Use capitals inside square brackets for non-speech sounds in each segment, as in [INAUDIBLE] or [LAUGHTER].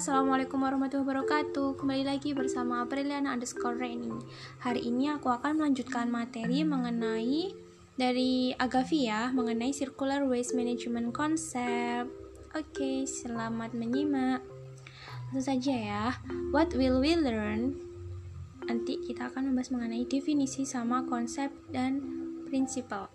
assalamualaikum warahmatullahi wabarakatuh. Kembali lagi bersama Apriliana underscore Reni. Hari ini aku akan melanjutkan materi mengenai dari Agavia mengenai circular waste management concept. Oke, selamat menyimak. Langsung saja ya. What will we learn? Nanti kita akan membahas mengenai definisi sama konsep dan prinsipal.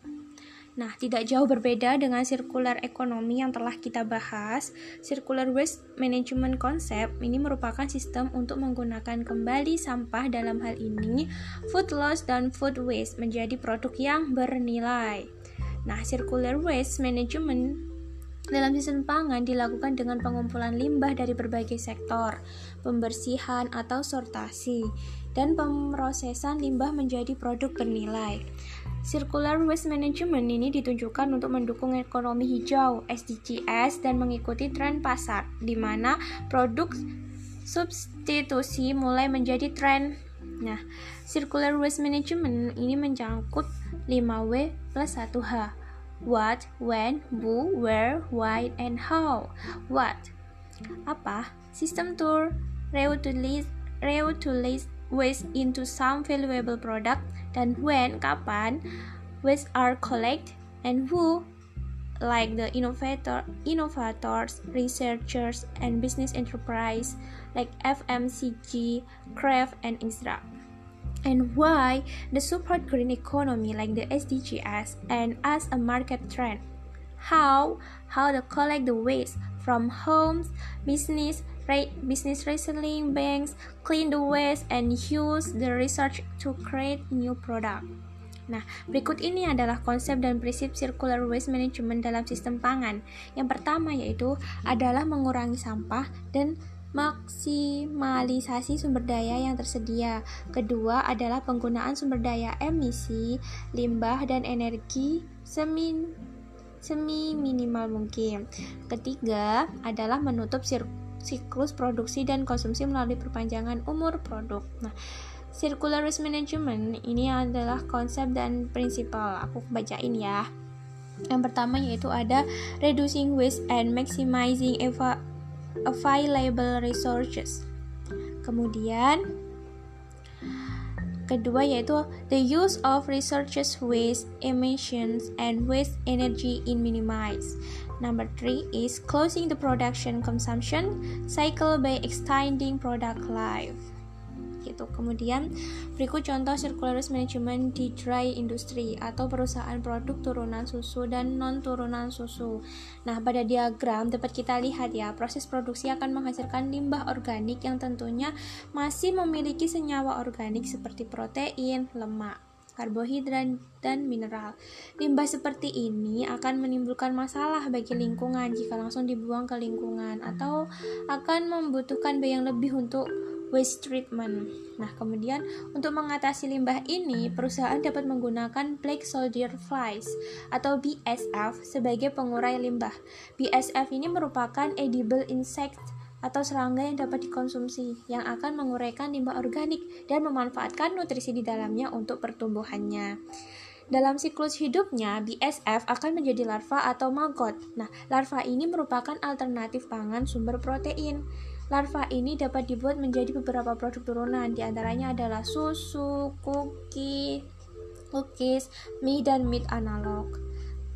Nah, tidak jauh berbeda dengan circular economy yang telah kita bahas. Circular waste management concept ini merupakan sistem untuk menggunakan kembali sampah dalam hal ini food loss dan food waste menjadi produk yang bernilai. Nah, circular waste management dalam sistem pangan dilakukan dengan pengumpulan limbah dari berbagai sektor, pembersihan atau sortasi, dan pemrosesan limbah menjadi produk bernilai. Circular Waste Management ini ditunjukkan untuk mendukung ekonomi hijau SDGs dan mengikuti tren pasar, di mana produk substitusi mulai menjadi tren. Nah, Circular Waste Management ini mencangkut 5W plus 1H. What, when, who, where, why, and how. What? Apa? Sistem tour reutilize, reutilize waste into some valuable product dan when kapan waste are collect and who like the innovator innovators researchers and business enterprise like FMCG craft and extra and why the support green economy like the SDGs and as a market trend? How? How to collect the waste from homes business business reselling banks clean the waste and use the research to create new product. Nah, berikut ini adalah konsep dan prinsip circular waste management dalam sistem pangan. Yang pertama yaitu adalah mengurangi sampah dan maksimalisasi sumber daya yang tersedia. Kedua adalah penggunaan sumber daya emisi, limbah dan energi semin semi minimal mungkin. Ketiga adalah menutup sirkulasi siklus produksi dan konsumsi melalui perpanjangan umur produk. Nah, circular waste management ini adalah konsep dan prinsipal. Aku bacain ya. Yang pertama yaitu ada reducing waste and maximizing available resources. Kemudian kedua yaitu the use of resources waste emissions and waste energy in minimize Number three is closing the production consumption cycle by extending product life. Gitu. Kemudian berikut contoh circular management di dry industry atau perusahaan produk turunan susu dan non turunan susu. Nah, pada diagram dapat kita lihat ya, proses produksi akan menghasilkan limbah organik yang tentunya masih memiliki senyawa organik seperti protein, lemak karbohidrat, dan mineral. Limbah seperti ini akan menimbulkan masalah bagi lingkungan jika langsung dibuang ke lingkungan atau akan membutuhkan biaya yang lebih untuk waste treatment. Nah, kemudian untuk mengatasi limbah ini, perusahaan dapat menggunakan black soldier flies atau BSF sebagai pengurai limbah. BSF ini merupakan edible insect atau serangga yang dapat dikonsumsi yang akan menguraikan limbah organik dan memanfaatkan nutrisi di dalamnya untuk pertumbuhannya. Dalam siklus hidupnya, BSF akan menjadi larva atau maggot. Nah, larva ini merupakan alternatif pangan sumber protein. Larva ini dapat dibuat menjadi beberapa produk turunan, di antaranya adalah susu, cookie, cookies, mie, dan meat analog.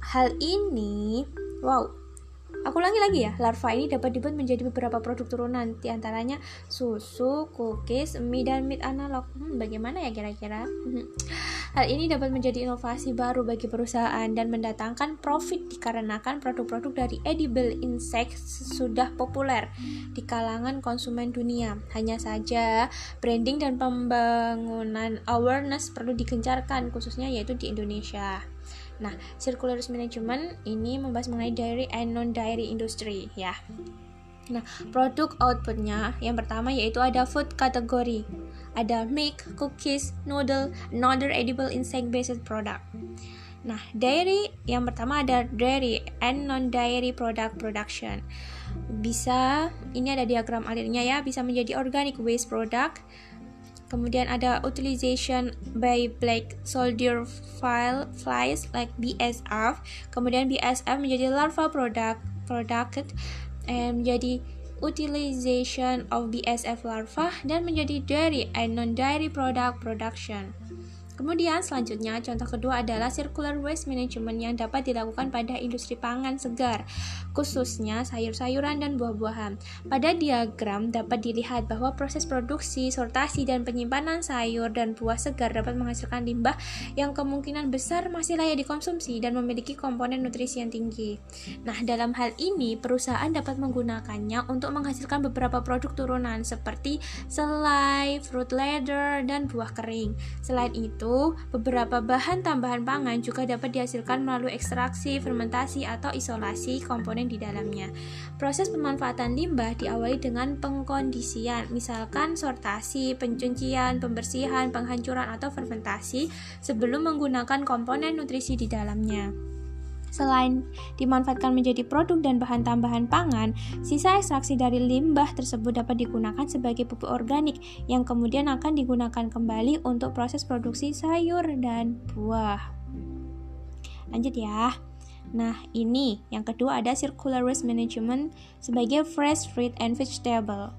Hal ini, wow, Aku ulangi lagi ya, larva ini dapat dibuat menjadi beberapa produk turunan, di antaranya susu, cookies, mie, dan meat analog. Hmm, bagaimana ya kira-kira? Hal ini dapat menjadi inovasi baru bagi perusahaan dan mendatangkan profit dikarenakan produk-produk dari edible insects sudah populer di kalangan konsumen dunia. Hanya saja, branding dan pembangunan awareness perlu digencarkan, khususnya yaitu di Indonesia. Nah, circular management ini membahas mengenai dairy and non-dairy industry ya. Nah, produk outputnya yang pertama yaitu ada food kategori, ada milk, cookies, noodle, another edible insect-based product. Nah, dairy yang pertama ada dairy and non-dairy product production. Bisa, ini ada diagram alirnya ya, bisa menjadi organic waste product, Kemudian ada utilization by black soldier file flies like BSF. Kemudian BSF menjadi larva product product and menjadi utilization of BSF larva dan menjadi dairy and non-dairy product production. Kemudian selanjutnya contoh kedua adalah circular waste management yang dapat dilakukan pada industri pangan segar, khususnya sayur-sayuran dan buah-buahan. Pada diagram dapat dilihat bahwa proses produksi, sortasi, dan penyimpanan sayur dan buah segar dapat menghasilkan limbah yang kemungkinan besar masih layak dikonsumsi dan memiliki komponen nutrisi yang tinggi. Nah, dalam hal ini perusahaan dapat menggunakannya untuk menghasilkan beberapa produk turunan seperti selai, fruit leather, dan buah kering. Selain itu, beberapa bahan tambahan pangan juga dapat dihasilkan melalui ekstraksi, fermentasi, atau isolasi komponen di dalamnya. Proses pemanfaatan limbah diawali dengan pengkondisian, misalkan sortasi, pencucian, pembersihan, penghancuran, atau fermentasi sebelum menggunakan komponen nutrisi di dalamnya. Selain dimanfaatkan menjadi produk dan bahan tambahan pangan, sisa ekstraksi dari limbah tersebut dapat digunakan sebagai pupuk organik yang kemudian akan digunakan kembali untuk proses produksi sayur dan buah. Lanjut ya. Nah, ini yang kedua ada circular waste management sebagai fresh fruit and vegetable.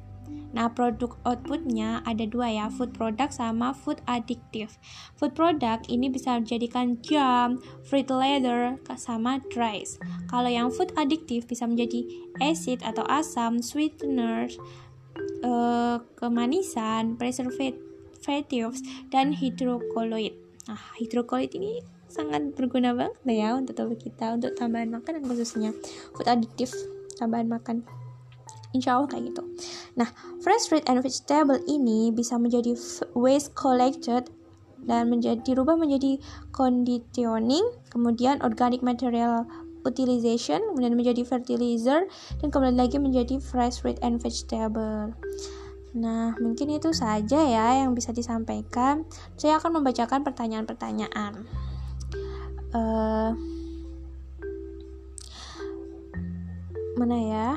Nah, produk outputnya ada dua ya, food product sama food addictive. Food product ini bisa dijadikan jam, fruit leather, sama dries. Kalau yang food addictive bisa menjadi acid atau asam, sweeteners, uh, kemanisan, preservatives, dan hidrokoloid. Nah, hidrokoloid ini sangat berguna banget ya untuk tubuh kita, untuk tambahan makanan khususnya food addictive, tambahan makan insya Allah kayak gitu nah fresh fruit and vegetable ini bisa menjadi waste collected dan menjadi dirubah menjadi conditioning kemudian organic material utilization kemudian menjadi fertilizer dan kemudian lagi menjadi fresh fruit and vegetable Nah, mungkin itu saja ya yang bisa disampaikan. Saya akan membacakan pertanyaan-pertanyaan. Uh, mana ya?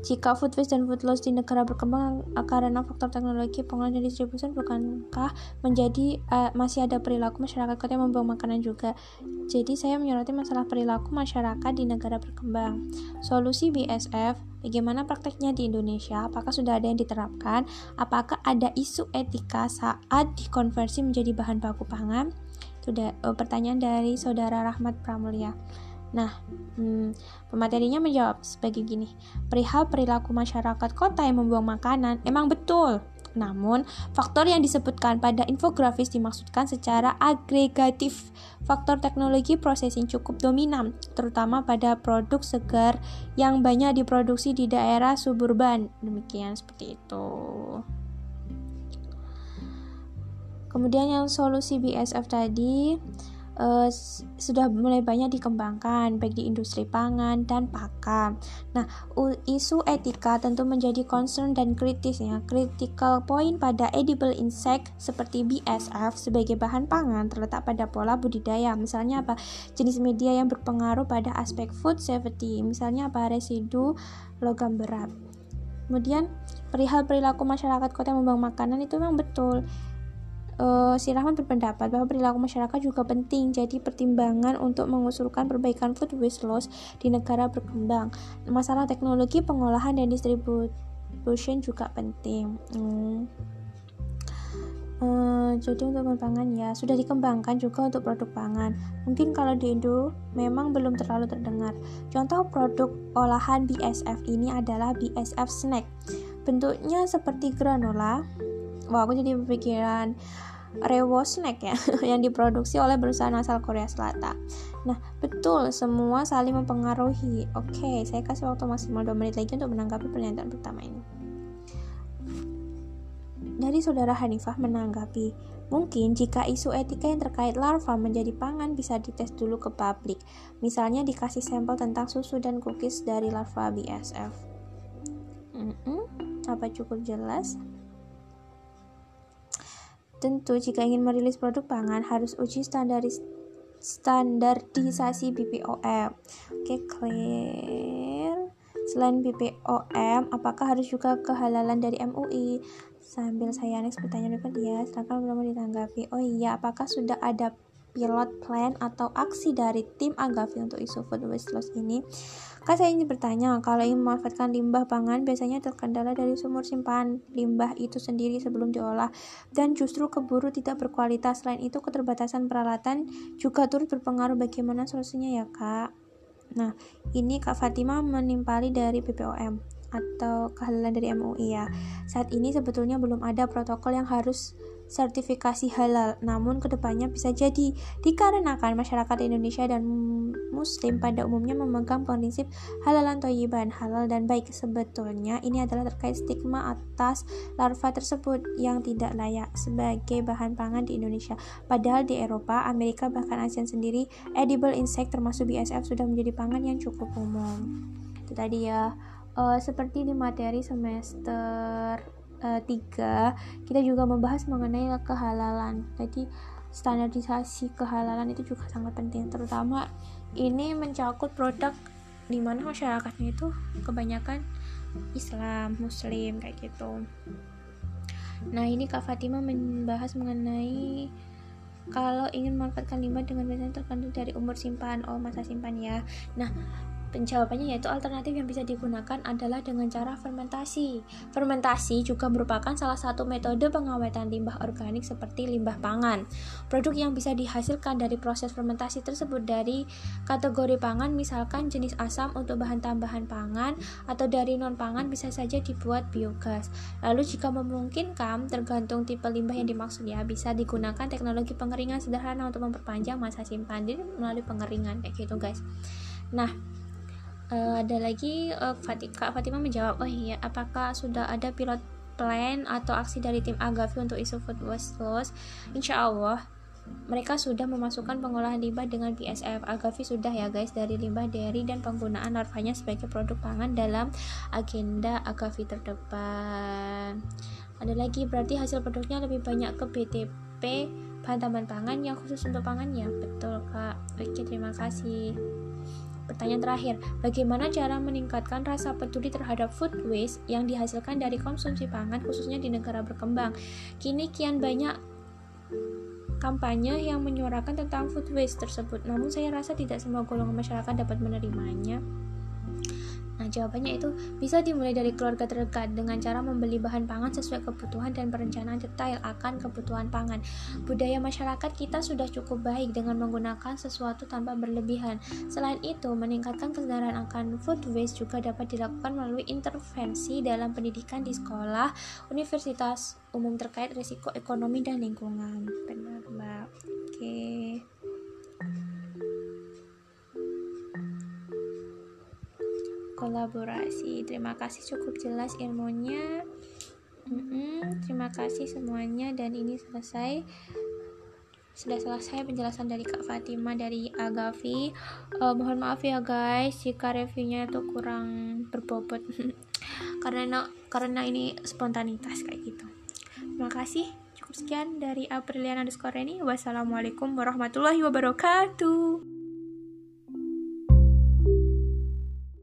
Jika food waste dan food loss di negara berkembang karena faktor teknologi pengolahan dan distribusi bukankah menjadi uh, masih ada perilaku masyarakat kota yang membuang makanan juga? Jadi saya menyoroti masalah perilaku masyarakat di negara berkembang. Solusi BSF, bagaimana prakteknya di Indonesia? Apakah sudah ada yang diterapkan? Apakah ada isu etika saat dikonversi menjadi bahan baku pangan? Itu uh, pertanyaan dari saudara Rahmat Pramulya. Nah, hmm, pematerinya menjawab sebagai gini, perihal perilaku masyarakat kota yang membuang makanan emang betul. Namun, faktor yang disebutkan pada infografis dimaksudkan secara agregatif. Faktor teknologi processing cukup dominan, terutama pada produk segar yang banyak diproduksi di daerah suburban. Demikian seperti itu. Kemudian yang solusi BSF tadi, uh, sudah mulai banyak dikembangkan baik di industri pangan dan pakan. Nah, isu etika tentu menjadi concern dan kritis ya. Critical point pada edible insect seperti BSF sebagai bahan pangan terletak pada pola budidaya. Misalnya apa? Jenis media yang berpengaruh pada aspek food safety. Misalnya apa? Residu logam berat. Kemudian perihal perilaku masyarakat kota yang membuang makanan itu memang betul uh, si Rahman berpendapat bahwa perilaku masyarakat juga penting jadi pertimbangan untuk mengusulkan perbaikan food waste loss di negara berkembang. Masalah teknologi pengolahan dan distribution juga penting. Hmm. Uh, jadi untuk pangan ya sudah dikembangkan juga untuk produk pangan. Mungkin kalau di Indo memang belum terlalu terdengar. Contoh produk olahan BSF ini adalah BSF snack. Bentuknya seperti granola. Wah, aku jadi berpikiran Rewo Snack ya [LAUGHS] yang diproduksi oleh perusahaan asal Korea Selatan. Nah, betul semua saling mempengaruhi. Oke, saya kasih waktu maksimal 2 menit lagi untuk menanggapi pernyataan pertama ini. Dari saudara Hanifah menanggapi, mungkin jika isu etika yang terkait larva menjadi pangan bisa dites dulu ke publik. Misalnya dikasih sampel tentang susu dan cookies dari larva BSF. Mm -mm, apa cukup jelas? Tentu, jika ingin merilis produk pangan, harus uji standaris standarisasi BPOM. Oke, clear. Selain BPOM, apakah harus juga kehalalan dari MUI? Sambil saya next bertanya berikut ya, silakan belum ditanggapi. Oh iya, apakah sudah ada pilot plan atau aksi dari tim Agavi untuk isu food waste loss ini? Kak saya ingin bertanya, kalau ingin memanfaatkan limbah pangan biasanya terkendala dari sumur simpan limbah itu sendiri sebelum diolah dan justru keburu tidak berkualitas. Selain itu keterbatasan peralatan juga turut berpengaruh bagaimana solusinya ya kak? Nah, ini Kak Fatima menimpali dari BPOM atau kehalalan dari MUI ya. Saat ini sebetulnya belum ada protokol yang harus sertifikasi halal, namun ke depannya bisa jadi dikarenakan masyarakat Indonesia dan Muslim pada umumnya memegang prinsip halalan toyiban, halal dan baik. Sebetulnya ini adalah terkait stigma atas larva tersebut yang tidak layak sebagai bahan pangan di Indonesia. Padahal di Eropa, Amerika bahkan ASEAN sendiri, edible insect termasuk BSF sudah menjadi pangan yang cukup umum. Itu tadi ya. Uh, seperti di materi semester uh, kita juga membahas mengenai kehalalan jadi standarisasi kehalalan itu juga sangat penting terutama ini mencakup produk di mana masyarakatnya itu kebanyakan Islam, Muslim kayak gitu. Nah ini Kak Fatima membahas mengenai kalau ingin memanfaatkan limbah dengan biasanya tergantung dari umur simpan, oh masa simpan ya. Nah Penjawabannya yaitu alternatif yang bisa digunakan adalah dengan cara fermentasi. Fermentasi juga merupakan salah satu metode pengawetan limbah organik seperti limbah pangan. Produk yang bisa dihasilkan dari proses fermentasi tersebut dari kategori pangan misalkan jenis asam untuk bahan tambahan pangan atau dari non pangan bisa saja dibuat biogas. Lalu jika memungkinkan tergantung tipe limbah yang dimaksud ya bisa digunakan teknologi pengeringan sederhana untuk memperpanjang masa simpan jadi melalui pengeringan kayak gitu guys. Nah, uh, ada lagi uh, Fatima, Kak Fatima menjawab oh iya apakah sudah ada pilot plan atau aksi dari tim Agavi untuk isu food waste loss insya Allah mereka sudah memasukkan pengolahan limbah dengan BSF. Agavi sudah ya guys dari limbah dairy dan penggunaan larvanya sebagai produk pangan dalam agenda Agavi terdepan. Ada lagi berarti hasil produknya lebih banyak ke BTP bahan tambahan pangan yang khusus untuk pangan ya. Betul Kak. Oke, terima kasih. Pertanyaan terakhir, bagaimana cara meningkatkan rasa peduli terhadap food waste yang dihasilkan dari konsumsi pangan khususnya di negara berkembang? Kini kian banyak kampanye yang menyuarakan tentang food waste tersebut, namun saya rasa tidak semua golongan masyarakat dapat menerimanya. Nah, jawabannya itu bisa dimulai dari keluarga terdekat dengan cara membeli bahan pangan sesuai kebutuhan dan perencanaan detail akan kebutuhan pangan. Budaya masyarakat kita sudah cukup baik dengan menggunakan sesuatu tanpa berlebihan. Selain itu, meningkatkan kesadaran akan food waste juga dapat dilakukan melalui intervensi dalam pendidikan di sekolah, universitas umum terkait risiko ekonomi dan lingkungan. Benar, Mbak. Oke. Okay. Kolaborasi. Terima kasih cukup jelas ilmunya. Mm-mm, terima kasih semuanya dan ini selesai. Sudah selesai penjelasan dari Kak Fatima dari Agavi. Uh, mohon maaf ya guys jika reviewnya itu kurang berbobot [LAUGHS] karena karena ini spontanitas kayak gitu. Terima kasih. Cukup sekian dari Apriliana underscore ini. Wassalamualaikum warahmatullahi wabarakatuh.